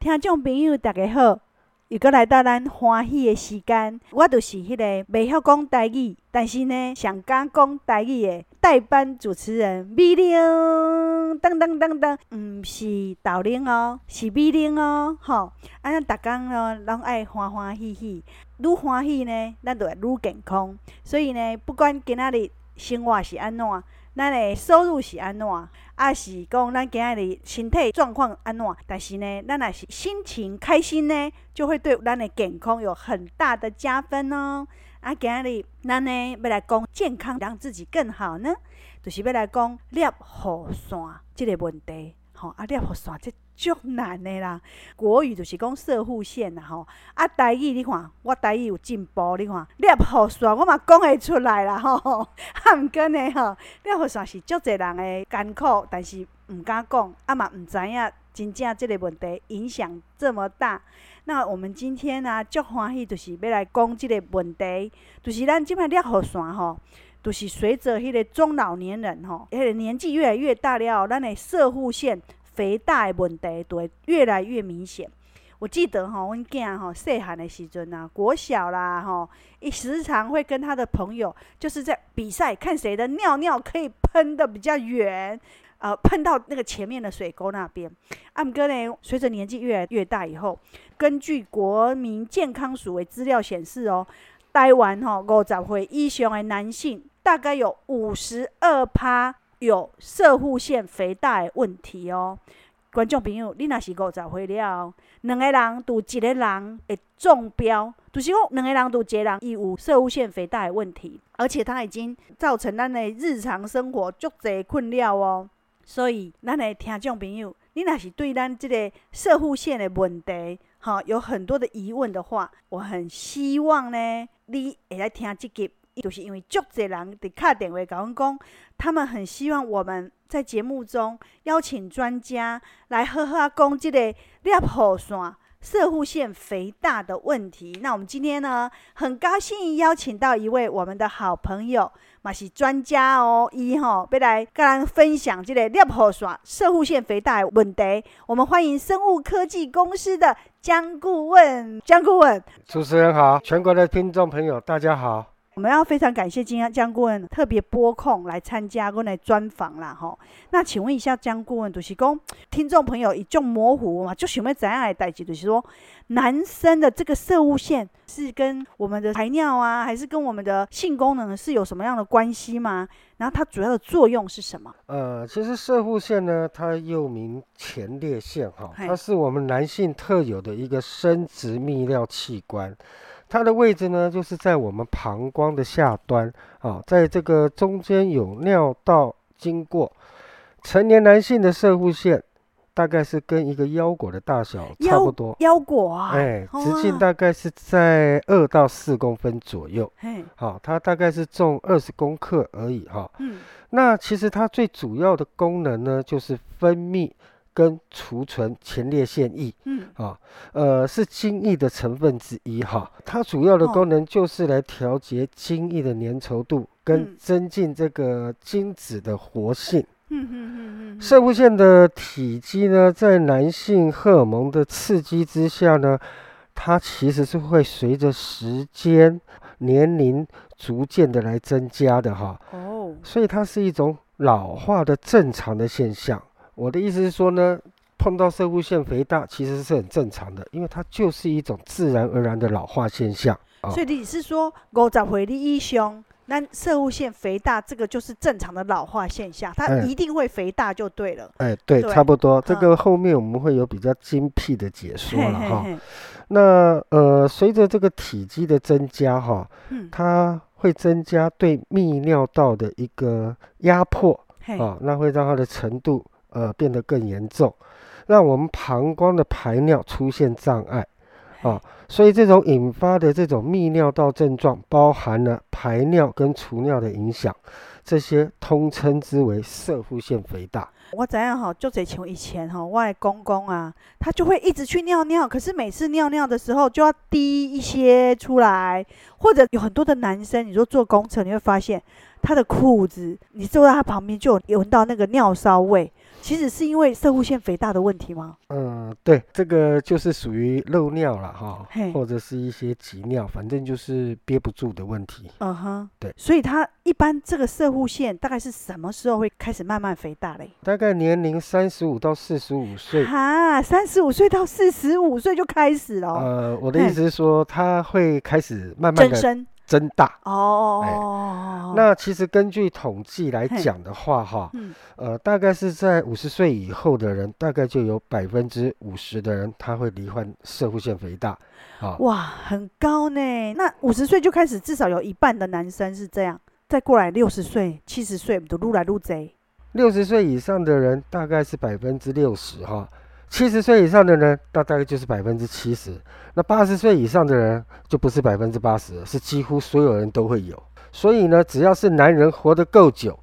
听众朋友大家好，又阁来到咱欢喜的时间，我就是迄个袂晓讲台语，但是呢，上敢讲台语的代班主持人美玲，噔噔噔噔，毋是豆玲哦，是美玲哦，吼，啊，咱逐工哦，拢爱欢欢喜喜，愈欢喜呢，咱就会愈健康，所以呢，不管今仔日生活是安怎。咱的收入是安怎，啊是讲咱今仔日身体状况安怎，但是呢，咱若是心情开心呢，就会对咱的健康有很大的加分哦。啊，今日咱呢要来讲健康，让自己更好呢，就是要来讲摄护腺这个问题。吼，啊，摄护腺这足难的啦。国语就是讲摄护腺啦，吼。啊，台语你看，我台语有进步，你看摄护腺我嘛讲会出来啦，吼。啊，毋过呢，吼，摄护腺是足侪人的艰苦，但是毋敢讲，啊嘛毋知影真正这个问题影响这么大。那我们今天呢，足欢喜，就是要来讲这个问题，就是咱即摆摄护腺吼，就是随着迄个中老年人吼，迄个年纪越来越大了，咱的摄护腺肥大的问题就会越来越明显。我记得吼，阮囝吼细汉的时阵啊，国小啦吼，一时常会跟他的朋友，就是在比赛，看谁的尿尿可以喷得比较远，呃，喷到那个前面的水沟那边。啊，毋过呢，随着年纪越来越大以后，根据国民健康署的资料显示哦，台湾吼五十岁以上的男性，大概有五十二趴。有射护腺肥大的问题哦，观众朋友，你若是五十岁了，两个人拄一个人会中标，就是讲两个人拄一个人伊有射护腺肥大的问题，而且它已经造成咱的日常生活足侪困扰哦。所以，咱的听众朋友，你若是对咱这个射护腺的问题，哈，有很多的疑问的话，我很希望呢，你会来听这集。就是因为足侪人伫敲电话甲阮讲，他们很希望我们在节目中邀请专家来好好讲这个摄护腺、摄护腺肥大的问题。那我们今天呢，很高兴邀请到一位我们的好朋友，嘛是专家哦，伊吼要来跟咱分享这个摄护腺、摄护腺肥大的问题。我们欢迎生物科技公司的江顾问，江顾问。主持人好，全国的听众朋友大家好。我们要非常感谢今天江顾问特别拨空来参加我们的专访啦，吼。那请问一下江顾问，就是讲听众朋友一种模糊嘛，就想要怎样来代志，就是说男生的这个摄护腺是跟我们的排尿啊，还是跟我们的性功能是有什么样的关系吗？然后它主要的作用是什么？呃，其实射护腺呢，它又名前列腺，哈，它是我们男性特有的一个生殖泌尿器官。它的位置呢，就是在我们膀胱的下端啊，在这个中间有尿道经过。成年男性的射护线大概是跟一个腰果的大小差不多。腰，腰果啊？哎，直径大概是在二到四公分左右。嘿，好，它大概是重二十公克而已哈。嗯，那其实它最主要的功能呢，就是分泌。跟储存前列腺液，嗯，啊，呃，是精液的成分之一哈。它主要的功能就是来调节精液的粘稠度，跟增进这个精子的活性。嗯嗯嗯嗯。射护腺的体积呢，在男性荷尔蒙的刺激之下呢，它其实是会随着时间、年龄逐渐的来增加的哈。哦。所以它是一种老化的正常的现象。我的意思是说呢，碰到射物腺肥大其实是很正常的，因为它就是一种自然而然的老化现象。哦、所以你是说五十岁以上，那射物腺肥大这个就是正常的老化现象，它一定会肥大就对了。哎，对，对差不多。这个后面我们会有比较精辟的解说了哈。那呃，随着这个体积的增加哈，嗯，它会增加对泌尿道的一个压迫啊，那会让它的程度。呃，变得更严重，让我们膀胱的排尿出现障碍，啊，所以这种引发的这种泌尿道症状，包含了排尿跟储尿的影响，这些通称之为射护腺肥大。我怎样哈，就得从以前哈，我的公公啊，他就会一直去尿尿，可是每次尿尿的时候就要滴一些出来，或者有很多的男生，你说坐工程，你会发现他的裤子，你坐在他旁边就有闻到那个尿骚味。其实是因为射护腺肥大的问题吗？嗯，对，这个就是属于漏尿了哈，或者是一些急尿，反正就是憋不住的问题。嗯哼，对，所以他一般这个射护腺大概是什么时候会开始慢慢肥大嘞？大概年龄三十五到四十五岁。哈，三十五岁到四十五岁就开始了。呃，我的意思是说，他会开始慢慢的增生。增大哦、哎，那其实根据统计来讲的话，哈，嗯，呃，大概是在五十岁以后的人，大概就有百分之五十的人他会罹患射护腺肥大，啊，哇，很高呢。那五十岁就开始，至少有一半的男生是这样，再过来六十岁、七十岁都撸来撸贼。六十岁以上的人大概是百分之六十，哈。七十岁以上的人，大概就是百分之七十。那八十岁以上的人，就不是百分之八十，是几乎所有人都会有。所以呢，只要是男人活得够久，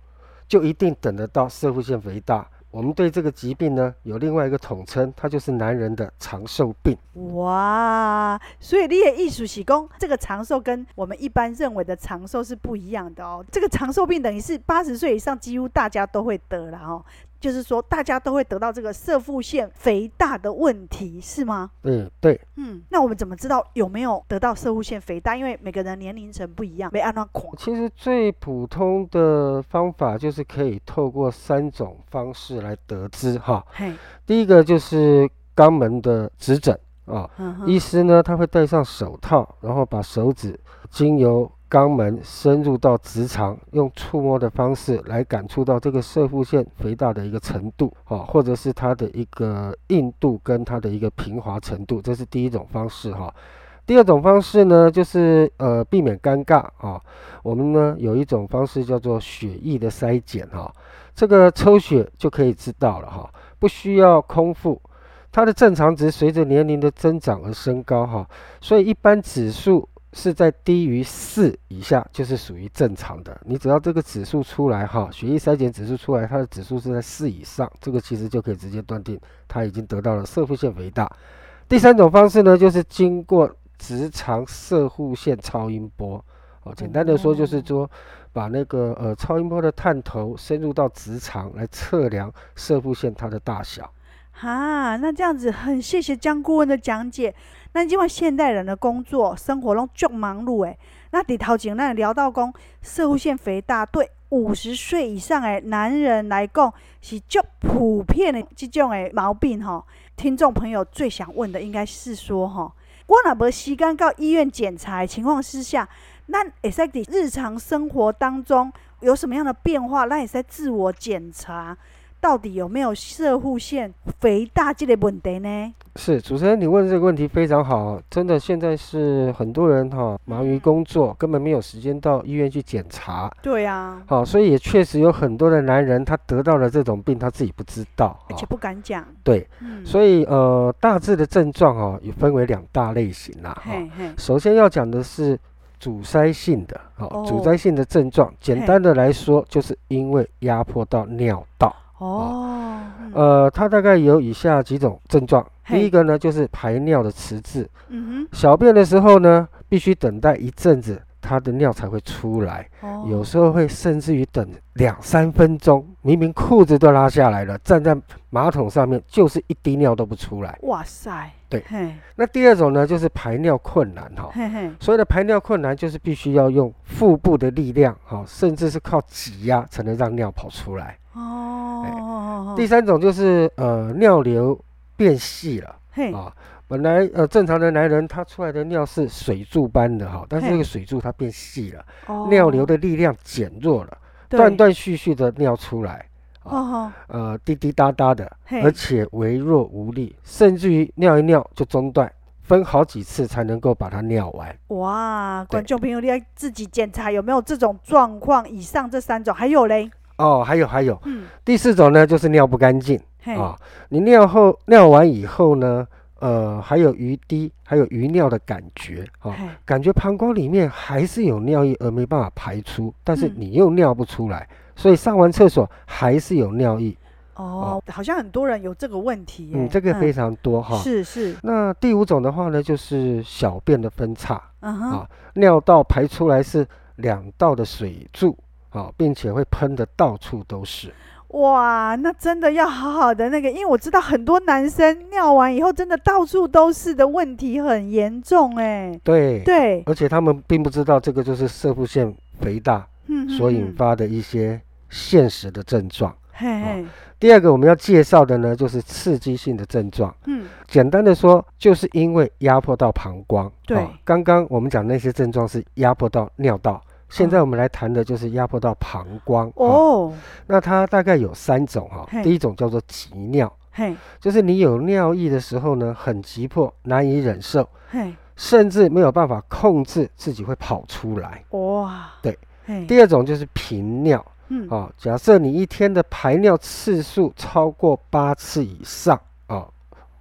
就一定等得到摄护腺肥大。我们对这个疾病呢，有另外一个统称，它就是男人的长寿病。哇，所以你也艺术喜功，这个长寿跟我们一般认为的长寿是不一样的哦。这个长寿病等于是八十岁以上几乎大家都会得了哦。就是说，大家都会得到这个射腹腺肥大的问题，是吗？嗯，对。嗯，那我们怎么知道有没有得到摄护腺肥大？因为每个人年龄层不一样，没按那款。其实最普通的方法就是可以透过三种方式来得知哈。嘿，第一个就是肛门的指诊啊，嗯、医师呢他会戴上手套，然后把手指经由。肛门深入到直肠，用触摸的方式来感触到这个射护腺肥大的一个程度，哈，或者是它的一个硬度跟它的一个平滑程度，这是第一种方式，哈。第二种方式呢，就是呃避免尴尬啊，我们呢有一种方式叫做血液的筛检，哈，这个抽血就可以知道了，哈，不需要空腹，它的正常值随着年龄的增长而升高，哈，所以一般指数。是在低于四以下，就是属于正常的。你只要这个指数出来哈，血液筛检指数出来，它的指数是在四以上，这个其实就可以直接断定它已经得到了射护腺肥大。第三种方式呢，就是经过直肠射护腺超音波。哦，简单的说就是说，把那个呃超音波的探头深入到直肠来测量射护腺它的大小。哈，那这样子很谢谢江顾问的讲解。那因为现代人的工作生活拢足忙碌诶，那里头前咱聊到讲，社会腺肥大对五十岁以上的男人来讲是足普遍的这种诶毛病吼。听众朋友最想问的应该是说吼，我若无时间到医院检查情况之下，咱会使伫日常生活当中有什么样的变化，咱会使自我检查。到底有没有射护腺肥大这个问题呢？是主持人，你问这个问题非常好，真的，现在是很多人哈、哦、忙于工作，根本没有时间到医院去检查。对呀、啊，好，所以也确实有很多的男人他得到了这种病，他自己不知道，而且不敢讲。对，嗯、所以呃，大致的症状哦，也分为两大类型啦。嘿嘿首先要讲的是阻塞性的，好、哦，阻塞性的症状，简单的来说，就是因为压迫到尿道。哦，呃，它大概有以下几种症状。第一个呢，就是排尿的迟滞。嗯哼，小便的时候呢，必须等待一阵子，它的尿才会出来。哦，有时候会甚至于等两三分钟，明明裤子都拉下来了，站在马桶上面，就是一滴尿都不出来。哇塞！对，那第二种呢，就是排尿困难哈。所谓的排尿困难，就是必须要用腹部的力量哈，甚至是靠挤压才能让尿跑出来。哦，第三种就是呃尿流变细了，嘿。啊，本来呃正常的男人他出来的尿是水柱般的哈，但是这个水柱它变细了，哦，尿流的力量减弱了，断断续续的尿出来，哦，呃滴滴答答的，而且微弱无力，甚至于尿一尿就中断，分好几次才能够把它尿完。哇，观众朋友，你要自己检查有没有这种状况，以上这三种还有嘞。哦，还有还有，嗯，第四种呢，就是尿不干净啊。你尿后尿完以后呢，呃，还有余滴，还有余尿的感觉啊，感觉膀胱里面还是有尿液而没办法排出，但是你又尿不出来，所以上完厕所还是有尿意。哦，好像很多人有这个问题。嗯，这个非常多哈。是是。那第五种的话呢，就是小便的分叉啊，尿道排出来是两道的水柱。啊，并且会喷的到处都是。哇，那真的要好好的那个，因为我知道很多男生尿完以后，真的到处都是的问题很严重哎。对对，而且他们并不知道这个就是摄护腺肥大所引发的一些现实的症状。嘿嘿。第二个我们要介绍的呢，就是刺激性的症状。嗯，简单的说，就是因为压迫到膀胱。对，刚刚我们讲那些症状是压迫到尿道。现在我们来谈的就是压迫到膀胱哦，哦，那它大概有三种哈、哦。第一种叫做急尿，嘿，就是你有尿意的时候呢，很急迫，难以忍受，嘿，甚至没有办法控制自己会跑出来。哇，对，第二种就是频尿，嗯，哦，假设你一天的排尿次数超过八次以上。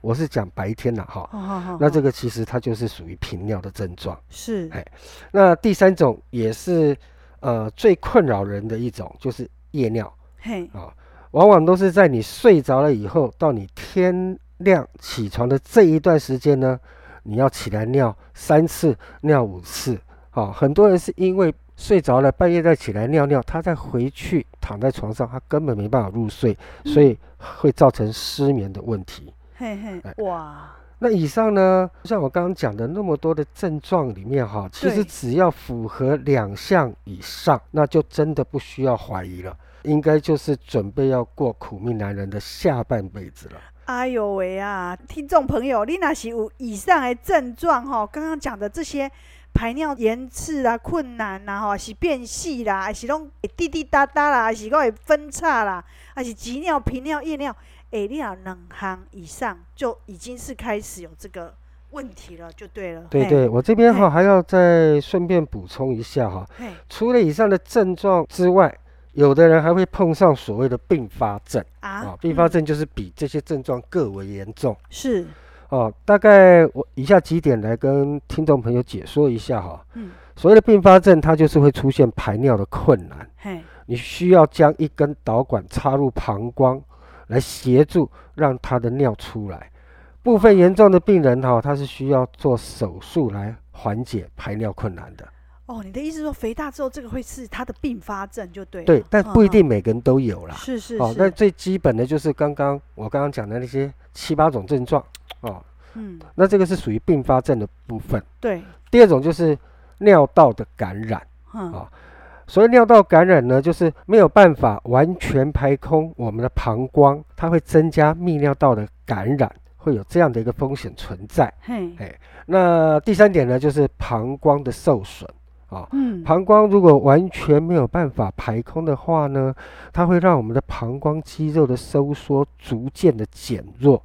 我是讲白天呐，哈，那这个其实它就是属于频尿的症状。是，哎，那第三种也是呃最困扰人的一种，就是夜尿。嘿，啊，往往都是在你睡着了以后，到你天亮起床的这一段时间呢，你要起来尿三次、尿五次。啊，很多人是因为睡着了，半夜再起来尿尿，他再回去躺在床上，他根本没办法入睡，所以会造成失眠的问题。嘿嘿，哇！那以上呢，像我刚刚讲的那么多的症状里面哈，其实只要符合两项以上，那就真的不需要怀疑了，应该就是准备要过苦命男人的下半辈子了。哎呦喂啊，听众朋友，你那是有以上的症状哈，刚刚讲的这些排尿延迟啊、困难呐，哈，是变细啦，还是拢滴滴答答啦，还是讲会分叉啦，还是急尿、频尿、夜尿。哎，你啊，两行以上就已经是开始有这个问题了，就对了。对对，我这边哈还要再顺便补充一下哈，除了以上的症状之外，有的人还会碰上所谓的并发症啊。并发症就是比这些症状更为严重。是哦，大概我以下几点来跟听众朋友解说一下哈。嗯。所谓的并发症，它就是会出现排尿的困难。嘿。你需要将一根导管插入膀胱。来协助让他的尿出来，部分严重的病人哈，他是需要做手术来缓解排尿困难的。哦，你的意思说肥大之后这个会是他的并发症就对了。对，但不一定每个人都有啦。是是。哦，那最基本的就是刚刚我刚刚讲的那些七八种症状哦。嗯。那这个是属于并发症的部分。对。第二种就是尿道的感染。嗯。啊。所以尿道感染呢，就是没有办法完全排空我们的膀胱，它会增加泌尿道的感染，会有这样的一个风险存在。嘿，哎，那第三点呢，就是膀胱的受损啊。嗯，膀胱如果完全没有办法排空的话呢，它会让我们的膀胱肌肉的收缩逐渐的减弱，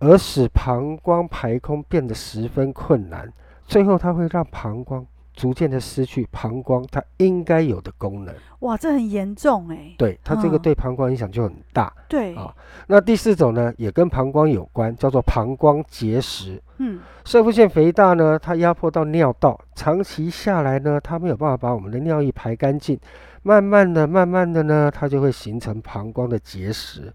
而使膀胱排空变得十分困难，最后它会让膀胱。逐渐的失去膀胱它应该有的功能，哇，这很严重哎。对，它这个对膀胱影响就很大。对啊，那第四种呢，也跟膀胱有关，叫做膀胱结石。嗯，摄护腺肥大呢，它压迫到尿道，长期下来呢，它没有办法把我们的尿液排干净，慢慢的、慢慢的呢，它就会形成膀胱的结石，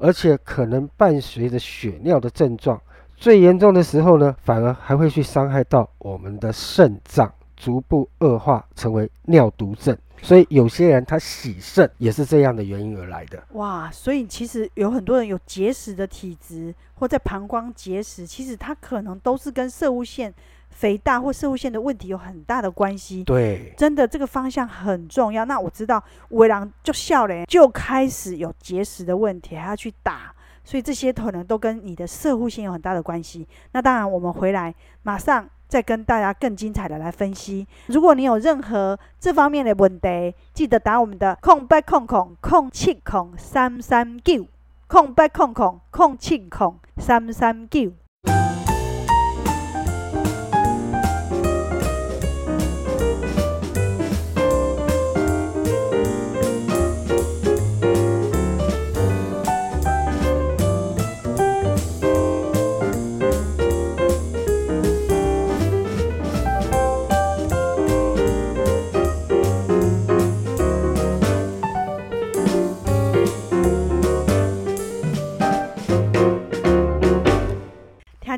而且可能伴随着血尿的症状，最严重的时候呢，反而还会去伤害到我们的肾脏。逐步恶化成为尿毒症，所以有些人他洗肾也是这样的原因而来的。哇，所以其实有很多人有结石的体质，或在膀胱结石，其实他可能都是跟射护腺肥大或射护腺的问题有很大的关系。对，真的这个方向很重要。那我知道有的人就笑了，就开始有结石的问题，还要去打，所以这些可能都跟你的射护腺有很大的关系。那当然，我们回来马上。再跟大家更精彩的来分析。如果你有任何这方面的问题，记得打我们的空八空空空七空三三九空八空空空七空三三九。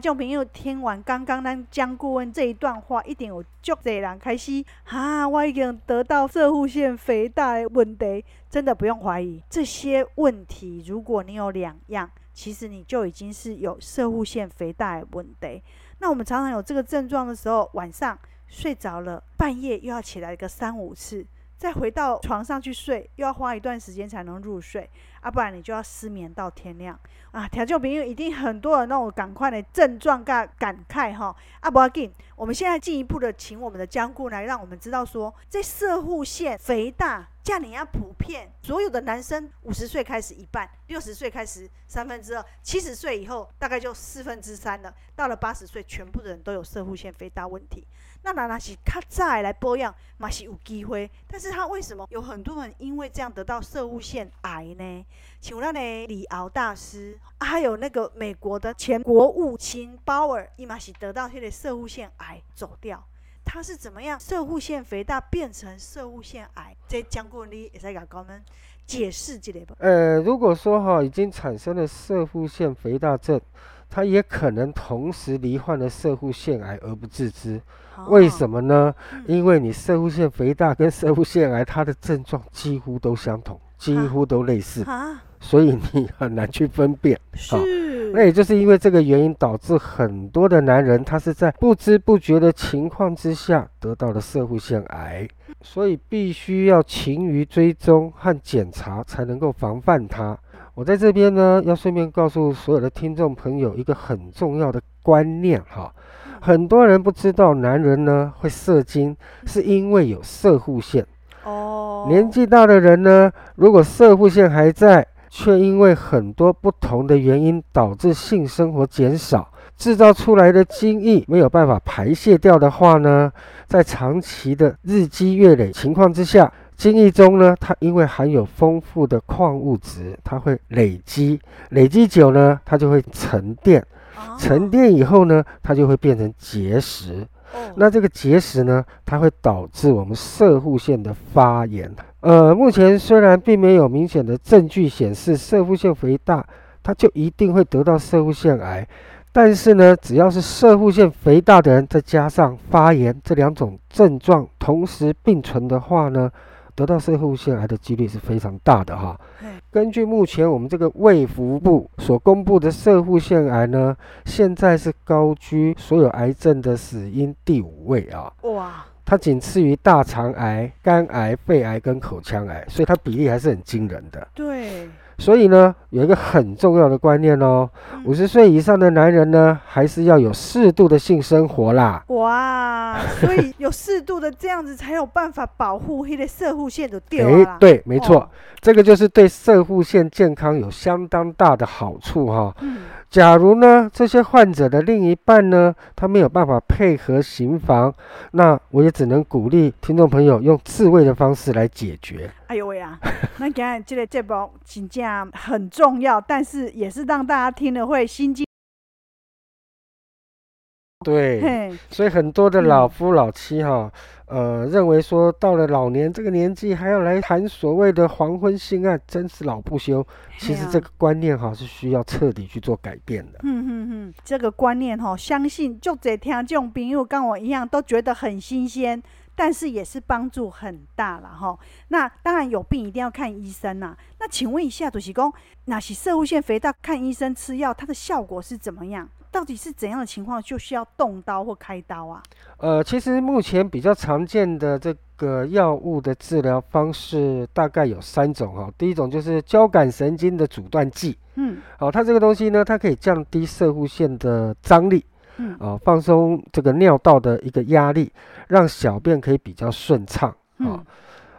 众朋友听完刚刚咱江顾问这一段话，一定有足侪人开始啊，我已经得到射护腺肥大的问题，真的不用怀疑这些问题。如果你有两样，其实你就已经是有射护腺肥大的问题。那我们常常有这个症状的时候，晚上睡着了，半夜又要起来个三五次。再回到床上去睡，又要花一段时间才能入睡，啊，不然你就要失眠到天亮啊！调酒朋友一定很多的那种赶快的症状感感慨哈，啊，不要紧，我们现在进一步的请我们的江顾来让我们知道说，这摄护腺肥大这样样普遍，所有的男生五十岁开始一半，六十岁开始三分之二，七十岁以后大概就四分之三了，到了八十岁，全部的人都有摄护腺肥大问题。那哪哪是较早来保养，嘛是有机会。但是他为什么有很多人因为这样得到摄护腺癌呢？请问呢，李敖大师，还有那个美国的前国务卿鲍尔，伊嘛是得到他的摄护腺癌走掉。他是怎么样摄护腺肥大变成摄护腺癌？这江顾问你也在给我们解释这类不？呃，如果说哈已经产生了摄护腺肥大症，他也可能同时罹患了摄护腺癌而不自知。为什么呢？因为你射护腺肥大跟射护腺癌，它的症状几乎都相同，几乎都类似，所以你很难去分辨。是，那也就是因为这个原因，导致很多的男人他是在不知不觉的情况之下得到了射护腺癌，所以必须要勤于追踪和检查，才能够防范它。我在这边呢，要顺便告诉所有的听众朋友一个很重要的观念哈。很多人不知道，男人呢会射精，是因为有射护腺。哦，年纪大的人呢，如果射护腺还在，却因为很多不同的原因导致性生活减少，制造出来的精液没有办法排泄掉的话呢，在长期的日积月累情况之下，精液中呢，它因为含有丰富的矿物质，它会累积，累积久呢，它就会沉淀。沉淀以后呢，它就会变成结石。那这个结石呢，它会导致我们射护腺的发炎。呃，目前虽然并没有明显的证据显示射护腺肥大，它就一定会得到射护腺癌。但是呢，只要是射护腺肥大的人，再加上发炎这两种症状同时并存的话呢，得到射护腺癌的几率是非常大的哈。根据目前我们这个卫福部所公布的射护腺癌呢，现在是高居所有癌症的死因第五位啊。哇！它仅次于大肠癌、肝癌、肺癌跟口腔癌，所以它比例还是很惊人的。对。所以呢，有一个很重要的观念哦，五十岁以上的男人呢，还是要有适度的性生活啦。哇，所以有适度的这样子，才有办法保护他的射护腺的掉啊。对，没错，哦，这个就是对射护腺健康有相当大的好处哈，哦。嗯。假如呢，这些患者的另一半呢，他没有办法配合行房，那我也只能鼓励听众朋友用自慰的方式来解决。哎呦喂啊，那今天这个节目请假很重要，但是也是让大家听了会心惊。对，所以很多的老夫老妻哈，呃，认为说到了老年这个年纪还要来谈所谓的黄昏性爱，真是老不休。其实这个观念哈是需要彻底去做改变的。嗯嗯嗯，这个观念哈，相信就这听这种朋友跟我一样都觉得很新鲜，但是也是帮助很大了哈。那当然有病一定要看医生呐。那请问一下，主席公，那些射物腺肥大看医生吃药，它的效果是怎么样？到底是怎样的情况就需要动刀或开刀啊？呃，其实目前比较常见的这个药物的治疗方式大概有三种哈。第一种就是交感神经的阻断剂，嗯，好，它这个东西呢，它可以降低射护腺的张力，嗯，啊，放松这个尿道的一个压力，让小便可以比较顺畅，啊，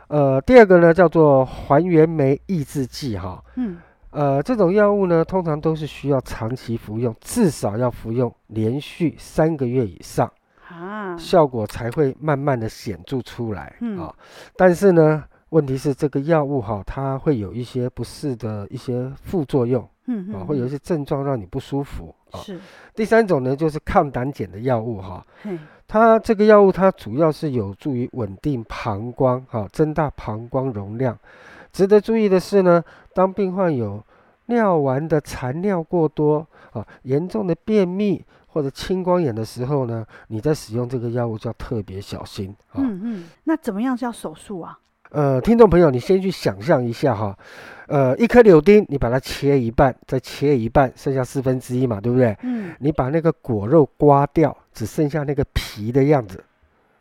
呃，第二个呢叫做还原酶抑制剂，哈，嗯。呃，这种药物呢，通常都是需要长期服用，至少要服用连续三个月以上，啊，效果才会慢慢的显著出来，嗯、啊。但是呢，问题是这个药物哈，它会有一些不适的一些副作用，嗯啊，会有一些症状让你不舒服，啊。是。第三种呢，就是抗胆碱的药物哈，它这个药物它主要是有助于稳定膀胱，哈，增大膀胱容量。值得注意的是呢，当病患有尿完的残尿过多啊，严重的便秘或者青光眼的时候呢，你在使用这个药物就要特别小心。嗯嗯，那怎么样叫手术啊？呃，听众朋友，你先去想象一下哈，呃，一颗柳丁，你把它切一半，再切一半，剩下四分之一嘛，对不对？嗯。你把那个果肉刮掉，只剩下那个皮的样子，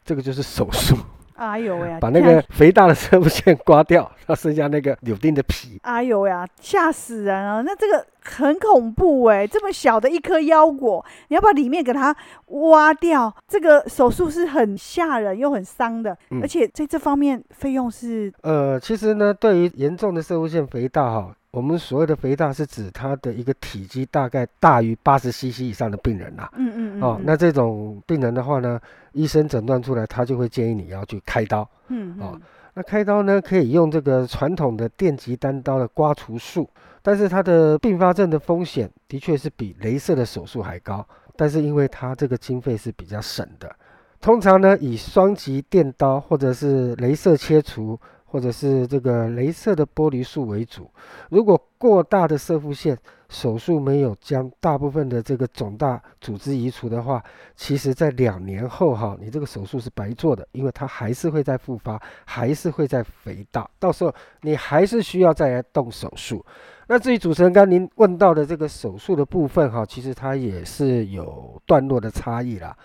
这个就是手术。哎呦喂！把那个肥大的射物腺刮掉，它剩下那个柳丁的皮。哎呦呀，吓死人了！那这个很恐怖哎，这么小的一颗腰果，你要把里面给它挖掉，这个手术是很吓人又很伤的，嗯、而且在这方面费用是……呃，其实呢，对于严重的射物腺肥大哈。我们所谓的肥大是指它的一个体积大概大于八十 CC 以上的病人啦。嗯嗯嗯。哦，那这种病人的话呢，医生诊断出来，他就会建议你要去开刀。嗯嗯。哦，那开刀呢，可以用这个传统的电极单刀的刮除术，但是它的并发症的风险的确是比镭射的手术还高。但是因为它这个经费是比较省的，通常呢以双极电刀或者是镭射切除。或者是这个镭射的剥离术为主。如果过大的射护腺手术没有将大部分的这个肿大组织移除的话，其实在两年后哈，你这个手术是白做的，因为它还是会再复发，还是会再肥大，到时候你还是需要再来动手术。那至于主持人刚您问到的这个手术的部分哈，其实它也是有段落的差异啦。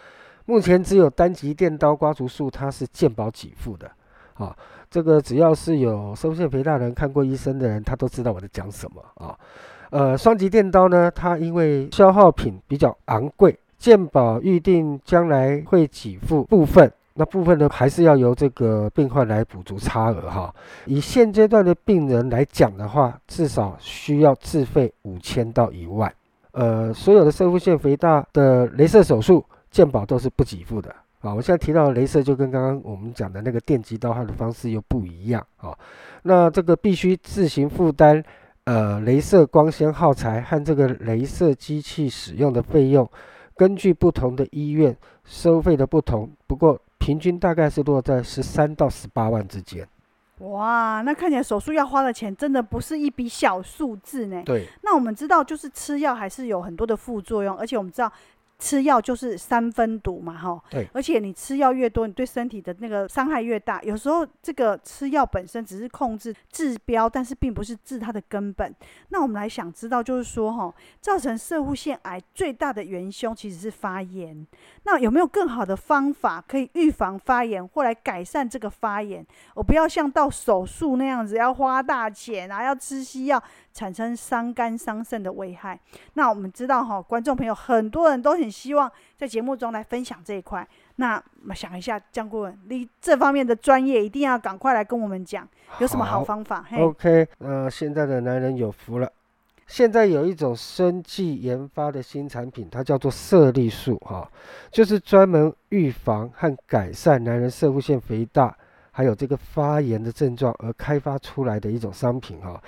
目前只有单极电刀刮除术，它是健保给付的。啊，这个只要是有摄护腺肥大人看过医生的人，他都知道我在讲什么啊。呃，双极电刀呢，它因为消耗品比较昂贵，健保预定将来会给付部分，那部分呢还是要由这个病患来补足差额哈。以现阶段的病人来讲的话，至少需要自费五千到一万。呃，所有的摄护腺肥大的雷射手术，健保都是不给付的。啊，我现在提到的镭射就跟刚刚我们讲的那个电击刀，它的方式又不一样啊。那这个必须自行负担，呃，镭射光纤耗材和这个镭射机器使用的费用，根据不同的医院收费的不同，不过平均大概是落在十三到十八万之间。哇，那看起来手术要花的钱真的不是一笔小数字呢。对。那我们知道，就是吃药还是有很多的副作用，而且我们知道。吃药就是三分毒嘛，哈，对，而且你吃药越多，你对身体的那个伤害越大。有时候这个吃药本身只是控制治标，但是并不是治它的根本。那我们来想知道，就是说，哈，造成射护腺癌最大的元凶其实是发炎。那有没有更好的方法可以预防发炎，或来改善这个发炎？我不要像到手术那样子，要花大钱啊，要吃西药，产生伤肝伤肾的危害。那我们知道，哈，观众朋友很多人都很。希望在节目中来分享这一块。那我想一下，江顾问，你这方面的专业一定要赶快来跟我们讲，有什么好方法？OK，呃，现在的男人有福了。现在有一种生技研发的新产品，它叫做色利素，哈，就是专门预防和改善男人射物腺肥大，还有这个发炎的症状而开发出来的一种商品，哈。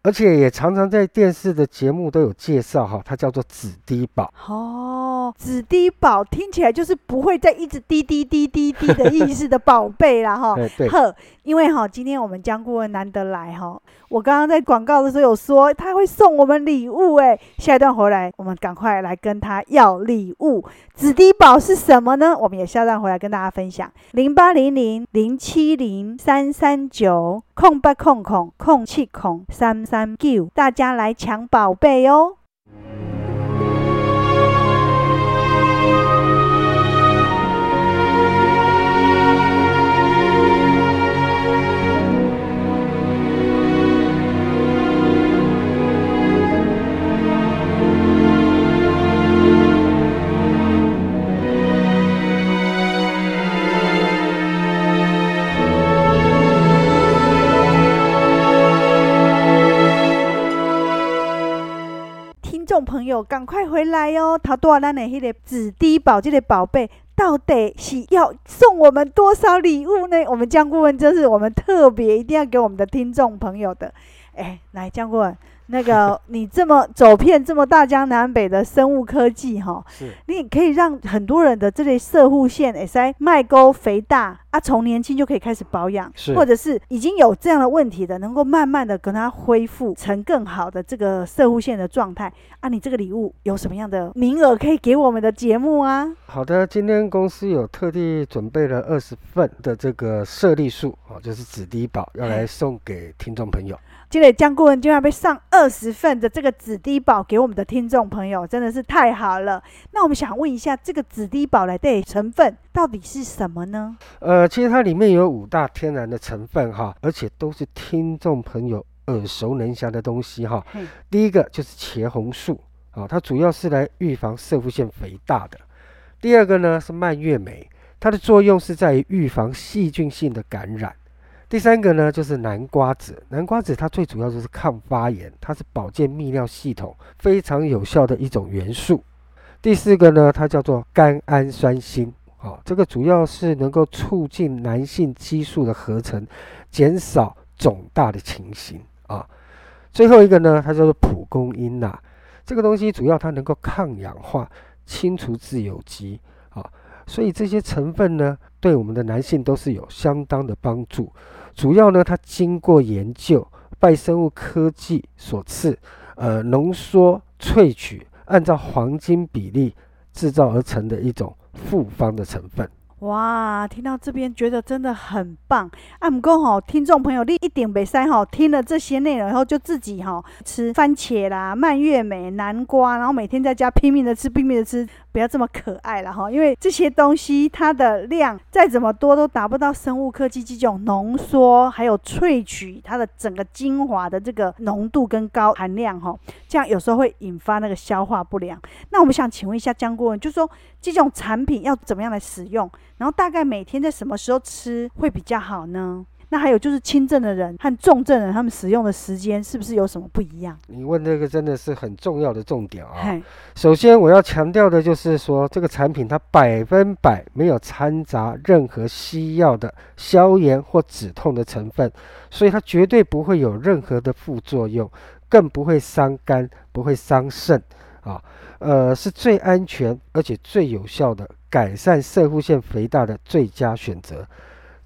而且也常常在电视的节目都有介绍哈，它叫做紫滴宝。哦，紫滴宝听起来就是不会再一直滴滴滴滴滴的意思的宝贝啦哈。对。呵，因为哈，今天我们江顾问难得来哈，我刚刚在广告的时候有说他会送我们礼物哎，下一段回来我们赶快来跟他要礼物。紫滴宝是什么呢？我们也下段回来跟大家分享。零八零零零七零三三九空八空空空七空三。三九大家来抢宝贝哦！众朋友，赶快回来哟！他多少咱的迄个紫低宝这个宝贝，到底是要送我们多少礼物呢？我们江顾问这是我们特别一定要给我们的听众朋友的。哎，来江顾问，那个你这么走遍这么大江南北的生物科技哈，你可以让很多人的这类摄护腺会使麦沟肥大。啊，从年轻就可以开始保养，是或者是已经有这样的问题的，能够慢慢的跟它恢复成更好的这个摄护腺的状态啊。你这个礼物有什么样的名额可以给我们的节目啊？好的，今天公司有特地准备了二十份的这个舍利素啊，就是紫低宝，要来送给听众朋友。今天江顾问就要被上二十份的这个紫低保给我们的听众朋友，真的是太好了。那我们想问一下，这个紫低保来的成分到底是什么呢？呃，其实它里面有五大天然的成分哈，而且都是听众朋友耳熟能详的东西哈。第一个就是茄红素啊，它主要是来预防摄护腺肥大的。第二个呢是蔓越莓，它的作用是在于预防细菌性的感染。第三个呢，就是南瓜子。南瓜子它最主要就是抗发炎，它是保健泌尿系统非常有效的一种元素。第四个呢，它叫做甘氨酸锌，啊，这个主要是能够促进男性激素的合成，减少肿大的情形啊。最后一个呢，它叫做蒲公英呐，这个东西主要它能够抗氧化、清除自由基，啊，所以这些成分呢，对我们的男性都是有相当的帮助。主要呢，它经过研究，拜生物科技所赐，呃，浓缩萃取，按照黄金比例制造而成的一种复方的成分。哇，听到这边觉得真的很棒。啊，不过吼，听众朋友，你一定袂使吼，听了这些内容以后就自己吼吃番茄啦、蔓越莓、南瓜，然后每天在家拼命的吃，拼命的吃。不要这么可爱了哈，因为这些东西它的量再怎么多都达不到生物科技这种浓缩还有萃取它的整个精华的这个浓度跟高含量哈，这样有时候会引发那个消化不良。那我们想请问一下江顾问，就是说这种产品要怎么样来使用，然后大概每天在什么时候吃会比较好呢？那还有就是轻症的人和重症人，他们使用的时间是不是有什么不一样？你问这个真的是很重要的重点啊！首先我要强调的就是说，这个产品它百分百没有掺杂任何西药的消炎或止痛的成分，所以它绝对不会有任何的副作用，更不会伤肝，不会伤肾啊！呃，是最安全而且最有效的改善摄护腺肥大的最佳选择。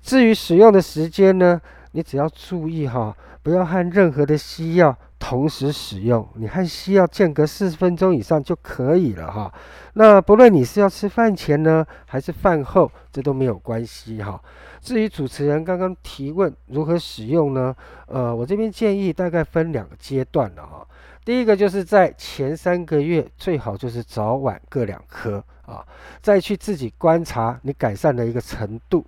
至于使用的时间呢，你只要注意哈，不要和任何的西药同时使用，你和西药间隔四十分钟以上就可以了哈。那不论你是要吃饭前呢，还是饭后，这都没有关系哈。至于主持人刚刚提问如何使用呢？呃，我这边建议大概分两个阶段了哈。第一个就是在前三个月，最好就是早晚各两颗啊，再去自己观察你改善的一个程度。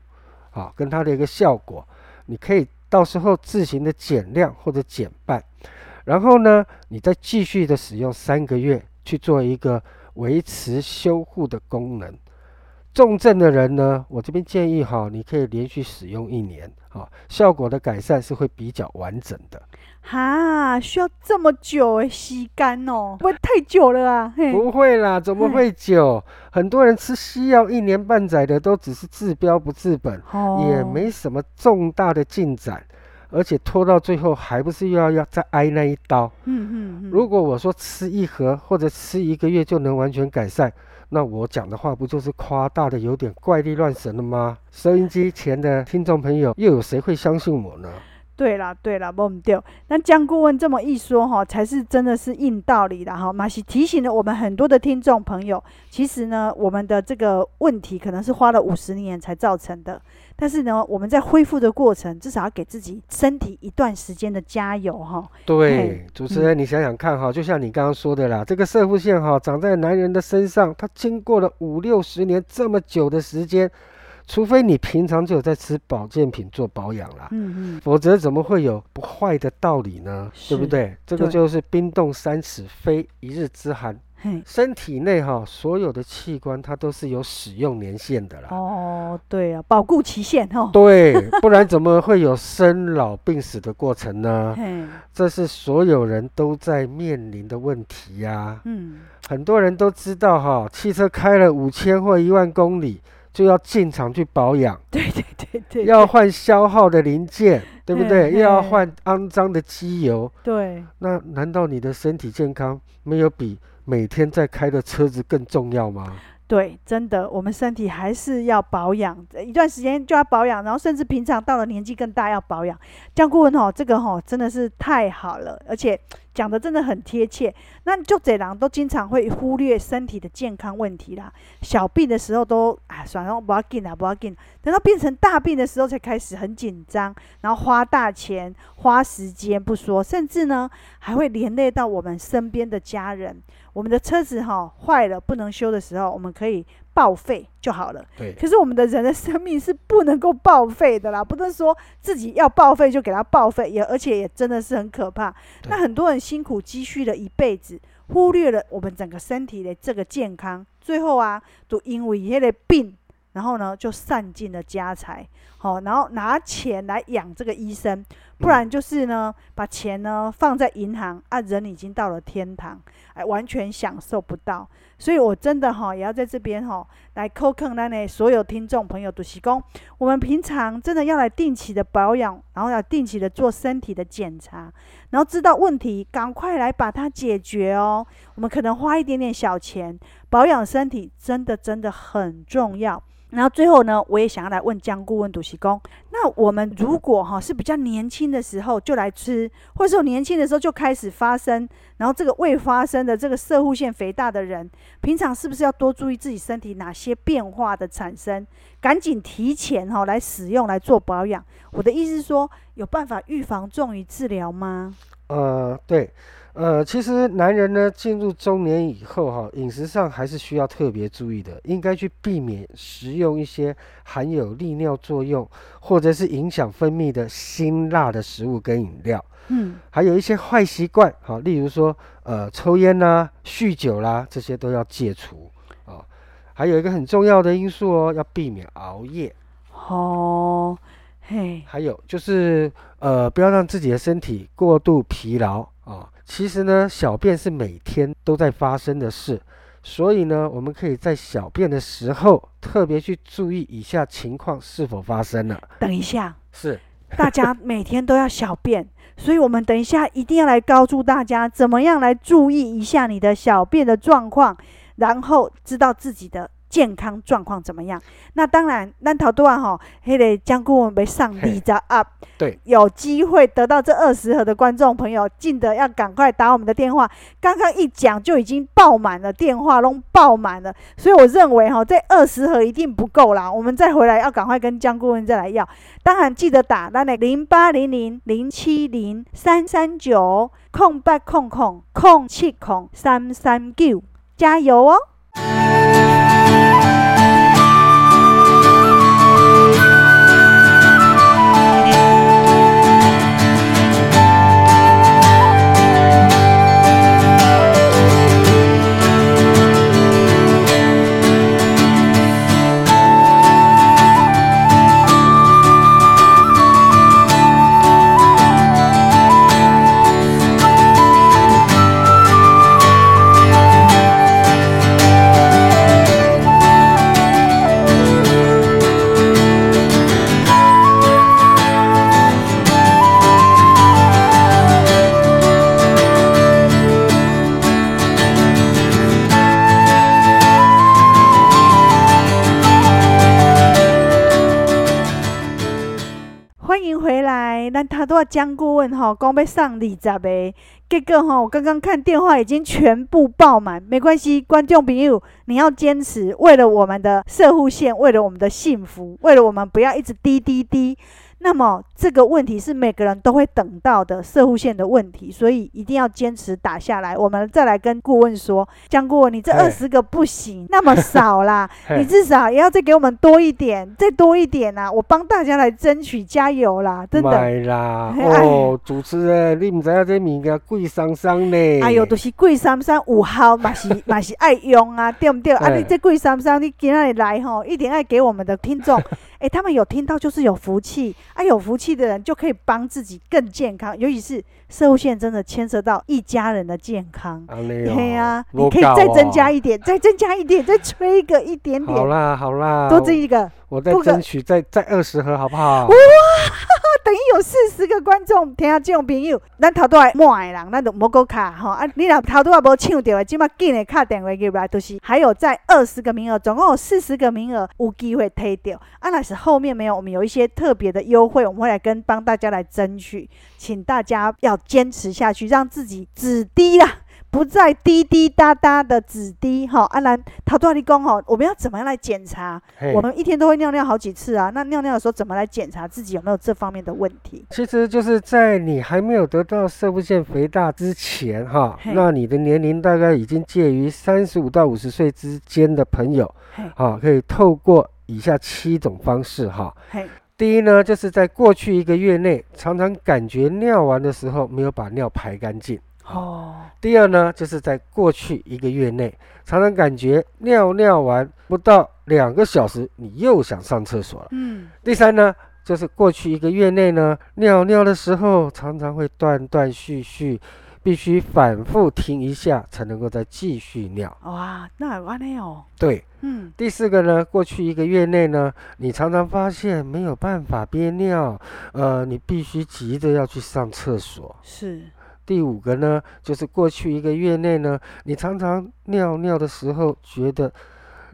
好，跟它的一个效果，你可以到时候自行的减量或者减半，然后呢，你再继续的使用三个月去做一个维持修护的功能。重症的人呢，我这边建议哈，你可以连续使用一年，啊，效果的改善是会比较完整的。哈，需要这么久诶，吸干哦，不会太久了啊？不会啦，怎么会久？很多人吃西药一年半载的，都只是治标不治本，哦，也没什么重大的进展，而且拖到最后还不是又要要再挨那一刀？嗯嗯嗯。如果我说吃一盒或者吃一个月就能完全改善，那我讲的话不就是夸大的有点怪力乱神了吗？收音机前的听众朋友，又有谁会相信我呢？对啦，对啦，不对。那江顾问这么一说哈，才是真的是硬道理啦哈。马西提醒了我们很多的听众朋友，其实呢，我们的这个问题可能是花了五十年才造成的，但是呢，我们在恢复的过程，至少要给自己身体一段时间的加油哈。对，主持人，你想想看哈，就像你刚刚说的啦，这个射护腺哈长在男人的身上，它经过了五六十年这么久的时间。除非你平常就有在吃保健品做保养啦，嗯嗯，否则怎么会有不坏的道理呢？对不对？这个就是冰冻三尺非一日之寒。身体内哈所有的器官它都是有使用年限的啦。哦，对啊，保固期限哦。对，不然怎么会有生老病死的过程呢？这是所有人都在面临的问题呀、啊。嗯，很多人都知道哈，汽车开了五千或一万公里。就要进厂去保养，对对对对，要换消耗的零件，对不对？又要换肮脏的机油，对。那难道你的身体健康没有比每天在开的车子更重要吗？对，真的，我们身体还是要保养，一段时间就要保养，然后甚至平常到了年纪更大要保养。江顾问吼，这个吼真的是太好了，而且。讲的真的很贴切，那就这人都经常会忽略身体的健康问题啦。小病的时候都啊，算了，不要紧啦，不要紧。等到变成大病的时候，才开始很紧张，然后花大钱、花时间不说，甚至呢还会连累到我们身边的家人。我们的车子哈坏了不能修的时候，我们可以。报废就好了。对。可是我们的人的生命是不能够报废的啦，不能说自己要报废就给他报废，也而且也真的是很可怕。那很多人辛苦积蓄了一辈子，忽略了我们整个身体的这个健康，最后啊，都因为那个病，然后呢就散尽了家财。好，然后拿钱来养这个医生，不然就是呢把钱呢放在银行啊，人已经到了天堂，哎，完全享受不到。所以，我真的哈也要在这边哈来扣坑那里所有听众朋友，都是讲，我们平常真的要来定期的保养，然后要定期的做身体的检查，然后知道问题，赶快来把它解决哦。我们可能花一点点小钱保养身体，真的真的很重要。然后最后呢，我也想要来问江顾问主席公，那我们如果哈是比较年轻的时候就来吃，或者说年轻的时候就开始发生，然后这个未发生的这个射护腺肥大的人，平常是不是要多注意自己身体哪些变化的产生，赶紧提前哈来使用来做保养？我的意思是说，有办法预防重于治疗吗？呃，对。呃，其实男人呢，进入中年以后，哈，饮食上还是需要特别注意的，应该去避免食用一些含有利尿作用或者是影响分泌的辛辣的食物跟饮料。嗯，还有一些坏习惯，哈，例如说，呃，抽烟啦、啊、酗酒啦，这些都要戒除啊。还有一个很重要的因素哦，要避免熬夜。哦，嘿，还有就是，呃，不要让自己的身体过度疲劳啊。其实呢，小便是每天都在发生的事，所以呢，我们可以在小便的时候特别去注意以下情况是否发生了。等一下，是 大家每天都要小便，所以我们等一下一定要来告诉大家怎么样来注意一下你的小便的状况，然后知道自己的。健康状况怎么样？那当然，咱头拄仔吼，迄个江顾问被上二十盒，对，有机会得到这二十盒的观众朋友，记得要赶快打我们的电话。刚刚一讲就已经爆满了，电话都爆满了，所以我认为哈，这二十盒一定不够啦。我们再回来要赶快跟江顾问再来要。当然记得打咱的零八零零零七零三三九空八空空空七空三三九，加油哦！欢迎回来。那他都要江顾问哈，讲要上二十个，结果哈，我刚刚看电话已经全部爆满。没关系，观众朋友，你要坚持，为了我们的社户线，为了我们的幸福，为了我们不要一直滴滴滴。那么这个问题是每个人都会等到的摄护线的问题，所以一定要坚持打下来。我们再来跟顾问说，江顾问，你这二十个不行，那么少啦，你至少也要再给我们多一点，再多一点啊！我帮大家来争取，加油啦！真的。啦，哦，主持人，你唔知影这物件贵三三呢？哎呦，都是贵桑桑，有效嘛是 嘛是爱用啊，对不对？啊，你这贵三三，你今日来吼，一定爱给我们的听众。哎，他们有听到就是有福气啊！有福气的人就可以帮自己更健康，尤其是寿险真的牵涉到一家人的健康。对呀，你可以再增加一点，再增加一点，再吹个一点点。好啦好啦，多增一个，我再争取再再二十盒，好不好？哇！等于有四十个观众听下这种朋友，咱头拄来满的人，咱就莫搁卡吼啊！你若头拄啊无抢到的，即马紧的敲电话入来，就是还有在二十个名额，总共有四十个名额，有机会推掉。啊，那是后面没有，我们有一些特别的优惠，我们会来跟帮大家来争取，请大家要坚持下去，让自己止低啦。不再滴滴答答的止滴哈，阿兰陶多利公哈，我们要怎么样来检查？我们一天都会尿尿好几次啊，那尿尿的时候怎么来检查自己有没有这方面的问题？其实就是在你还没有得到射物腺肥大之前哈，那你的年龄大概已经介于三十五到五十岁之间的朋友，好，可以透过以下七种方式哈。第一呢，就是在过去一个月内，常常感觉尿完的时候没有把尿排干净。哦，第二呢，就是在过去一个月内，常常感觉尿尿完不到两个小时，你又想上厕所了。嗯。第三呢，就是过去一个月内呢，尿尿的时候常常会断断续续，必须反复停一下才能够再继续尿。哇，那有安尼哦。对，嗯。第四个呢，过去一个月内呢，你常常发现没有办法憋尿，呃，你必须急着要去上厕所。是。第五个呢，就是过去一个月内呢，你常常尿尿的时候觉得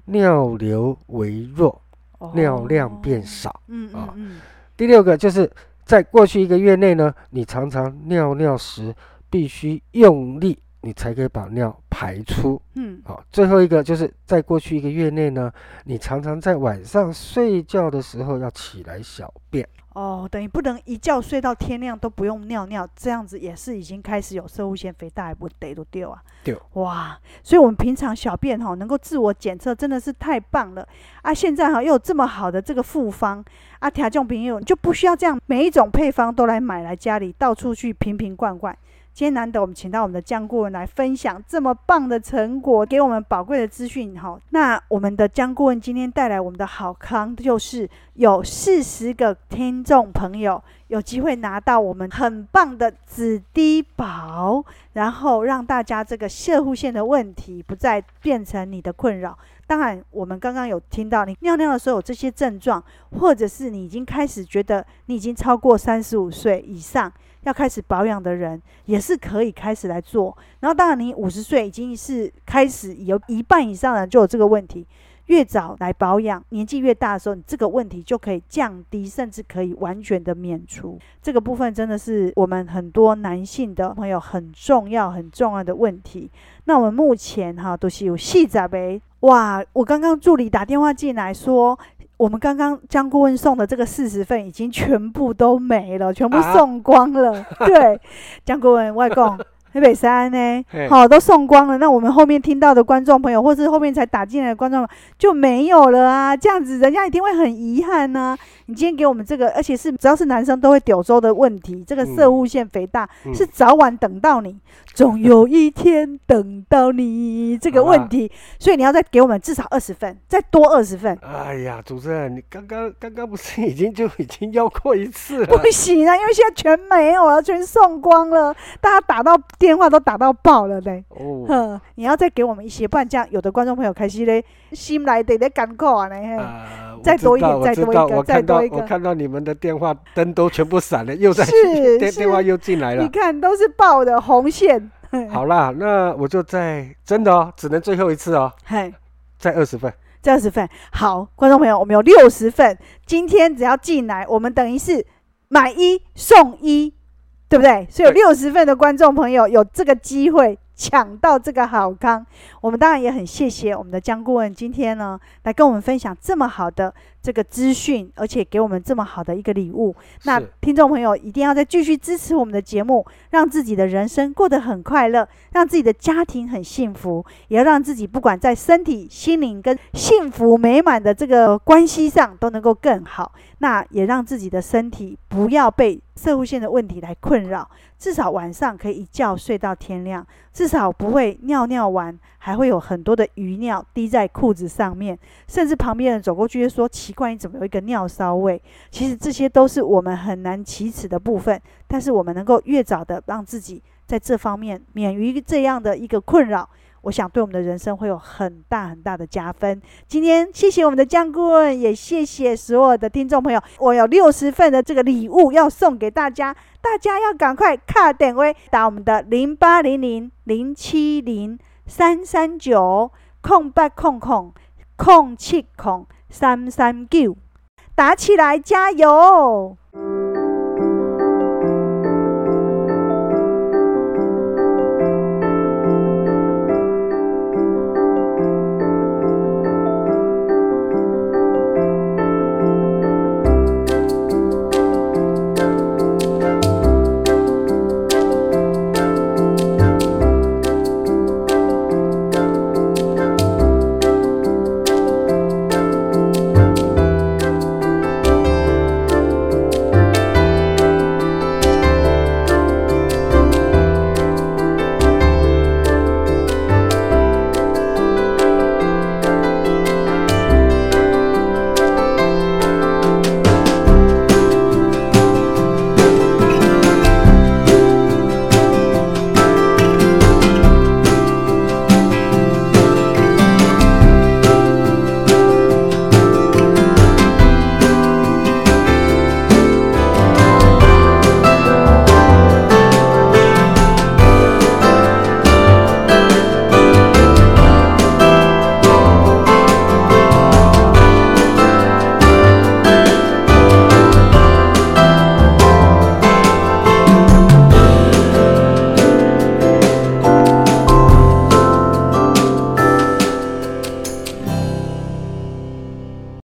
尿流微弱，哦、尿量变少。嗯嗯嗯。第六个就是在过去一个月内呢，你常常尿尿时必须用力，你才可以把尿排出。嗯。好，最后一个就是在过去一个月内呢，你常常在晚上睡觉的时候要起来小便。哦，等于不能一觉睡到天亮都不用尿尿，这样子也是已经开始有摄护腺肥大，还不得都丢啊？丢，哇，所以我们平常小便哈能够自我检测，真的是太棒了啊！现在哈又有这么好的这个复方啊，听众朋友就不需要这样每一种配方都来买来家里到处去瓶瓶罐罐。今天难得我们请到我们的江顾问来分享这么棒的成果，给我们宝贵的资讯哈。那我们的江顾问今天带来我们的好康，就是有四十个听众朋友有机会拿到我们很棒的止滴宝，然后让大家这个摄护腺的问题不再变成你的困扰。当然，我们刚刚有听到你尿尿的时候有这些症状，或者是你已经开始觉得你已经超过三十五岁以上。要开始保养的人也是可以开始来做，然后当然你五十岁已经是开始有一半以上的人就有这个问题，越早来保养，年纪越大的时候，你这个问题就可以降低，甚至可以完全的免除。这个部分真的是我们很多男性的朋友很重要很重要的问题。那我们目前哈都是有细仔呗，哇！我刚刚助理打电话进来说。我们刚刚江顾问送的这个四十份已经全部都没了，全部送光了。啊、对，江顾问外公。台北山呢，好、哦，都送光了。那我们后面听到的观众朋友，或是后面才打进来的观众就没有了啊。这样子，人家一定会很遗憾呢、啊。你今天给我们这个，而且是只要是男生都会丢粥的问题，这个色物腺肥大、嗯、是早晚等到你，总有一天等到你这个问题。所以你要再给我们至少二十份，再多二十份。哎呀，主持人，你刚刚刚刚不是已经就 已经要过一次了？不行啊，因为现在全没有了，全送光了，大家打到。电话都打到爆了嘞！哦，哼，你要再给我们一些，不然这样有的观众朋友开始嘞，心来得咧感慨啊嘞！呃，再多一点，再多一个，再多一个。我看到你们的电话灯都全部闪了，又在 电电话又进来了。你看都是爆的红线。好啦，那我就再真的哦，只能最后一次哦。嘿，再二十份，再二十份。好，观众朋友，我们有六十份，今天只要进来，我们等于是买一送一。对不对？所以有六十份的观众朋友有这个机会抢到这个好康，我们当然也很谢谢我们的江顾问今天呢来跟我们分享这么好的这个资讯，而且给我们这么好的一个礼物。那听众朋友一定要再继续支持我们的节目，让自己的人生过得很快乐，让自己的家庭很幸福，也要让自己不管在身体、心灵跟幸福美满的这个关系上都能够更好。那也让自己的身体不要被摄护腺的问题来困扰，至少晚上可以一觉睡到天亮，至少不会尿尿完还会有很多的余尿滴在裤子上面，甚至旁边人走过去就说奇怪，你怎么有一个尿骚味？其实这些都是我们很难启齿的部分，但是我们能够越早的让自己在这方面免于这样的一个困扰。我想对我们的人生会有很大很大的加分。今天谢谢我们的江顾问，也谢谢所有的听众朋友。我有六十份的这个礼物要送给大家，大家要赶快卡点位打我们的零八零零零七零三三九空八空空空七空三三九，打起来加油！